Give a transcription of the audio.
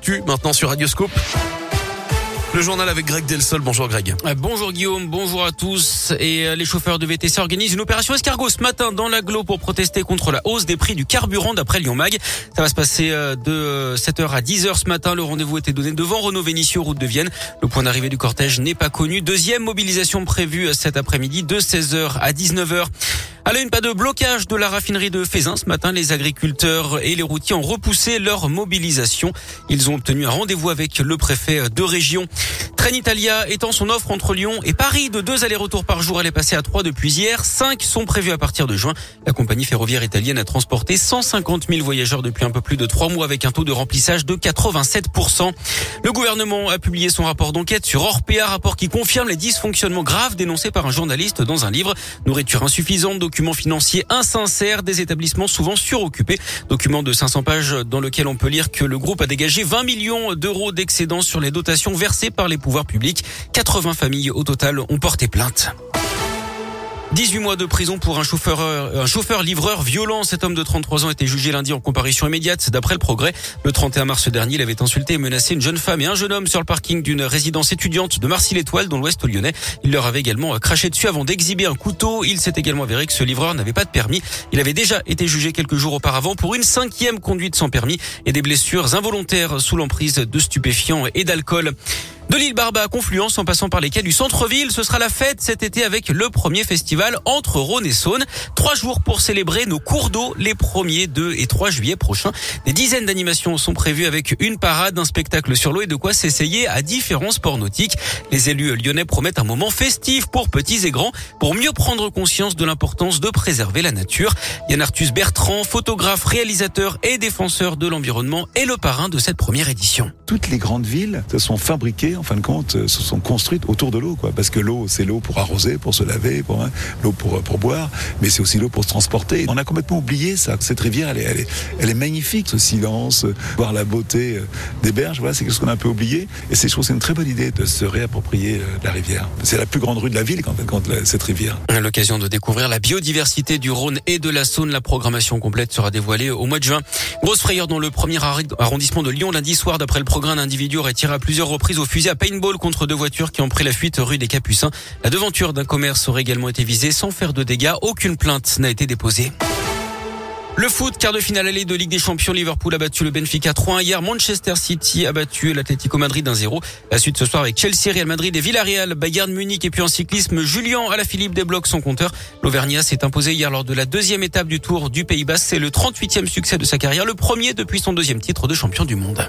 l'actu maintenant sur Radioscope. Le journal avec Greg Delsol. Bonjour Greg. Euh, bonjour Guillaume, bonjour à tous. Et euh, les chauffeurs de VTC organisent une opération escargot ce matin dans l'agglo pour protester contre la hausse des prix du carburant d'après Lyon Mag. Ça va se passer euh, de 7h à 10h ce matin. Le rendez-vous était donné devant Renault Vénitieux, route de Vienne. Le point d'arrivée du cortège n'est pas connu. Deuxième mobilisation prévue cet après-midi de 16h à 19h. À une, pas de blocage de la raffinerie de Fézin. Ce matin, les agriculteurs et les routiers ont repoussé leur mobilisation. Ils ont obtenu un rendez-vous avec le préfet de région. Trenitalia étend son offre entre Lyon et Paris de deux allers-retours par jour. Elle est passée à trois depuis hier. Cinq sont prévus à partir de juin. La compagnie ferroviaire italienne a transporté 150 000 voyageurs depuis un peu plus de trois mois avec un taux de remplissage de 87%. Le gouvernement a publié son rapport d'enquête sur Orpea, rapport qui confirme les dysfonctionnements graves dénoncés par un journaliste dans un livre. Nourriture insuffisante, documents financiers insincères, des établissements souvent suroccupés. Document de 500 pages dans lequel on peut lire que le groupe a dégagé 20 millions d'euros d'excédents sur les dotations versées par les pouvoirs publics. 80 familles au total ont porté plainte. 18 mois de prison pour un chauffeur, un chauffeur livreur violent. Cet homme de 33 ans a été jugé lundi en comparution immédiate. D'après le progrès, le 31 mars dernier, il avait insulté et menacé une jeune femme et un jeune homme sur le parking d'une résidence étudiante de Marcy-l'Étoile dans l'ouest lyonnais. Il leur avait également craché dessus avant d'exhiber un couteau. Il s'est également avéré que ce livreur n'avait pas de permis. Il avait déjà été jugé quelques jours auparavant pour une cinquième conduite sans permis et des blessures involontaires sous l'emprise de stupéfiants et d'alcool. De l'île Barba à Confluence en passant par les quais du centre-ville, ce sera la fête cet été avec le premier festival entre Rhône et Saône. Trois jours pour célébrer nos cours d'eau les 1er, 2 et 3 juillet prochains. Des dizaines d'animations sont prévues avec une parade, un spectacle sur l'eau et de quoi s'essayer à différents sports nautiques. Les élus lyonnais promettent un moment festif pour petits et grands pour mieux prendre conscience de l'importance de préserver la nature. Yann Arthus Bertrand, photographe, réalisateur et défenseur de l'environnement est le parrain de cette première édition. Toutes les grandes villes se sont fabriquées en fin de compte, euh, se sont construites autour de l'eau, quoi. Parce que l'eau, c'est l'eau pour arroser, pour se laver, pour hein, l'eau pour pour boire, mais c'est aussi l'eau pour se transporter. On a complètement oublié ça. Cette rivière, elle est, elle est, elle est magnifique, ce silence, euh, voir la beauté euh, des berges. Voilà, c'est chose qu'on a un peu oublié. Et c'est, je trouve, c'est une très bonne idée de se réapproprier la rivière. C'est la plus grande rue de la ville, quand, quand cette rivière. L'occasion de découvrir la biodiversité du Rhône et de la Saône. La programmation complète sera dévoilée au mois de juin. Grosse frayeur dans le premier arrondissement de Lyon lundi soir. D'après le programme, un individu aurait tiré à plusieurs reprises au fusil à paintball contre deux voitures qui ont pris la fuite rue des Capucins. La devanture d'un commerce aurait également été visée sans faire de dégâts. Aucune plainte n'a été déposée. Le foot, quart de finale allée de Ligue des Champions, Liverpool a battu le Benfica 3-1 hier. Manchester City a battu l'Atlético Madrid 1-0. La suite ce soir avec Chelsea, Real Madrid et Villarreal, Bayern Munich et puis en cyclisme, Julien Alaphilippe débloque son compteur. L'Auvergnat s'est imposé hier lors de la deuxième étape du Tour du Pays Basque. C'est le 38e succès de sa carrière, le premier depuis son deuxième titre de champion du monde.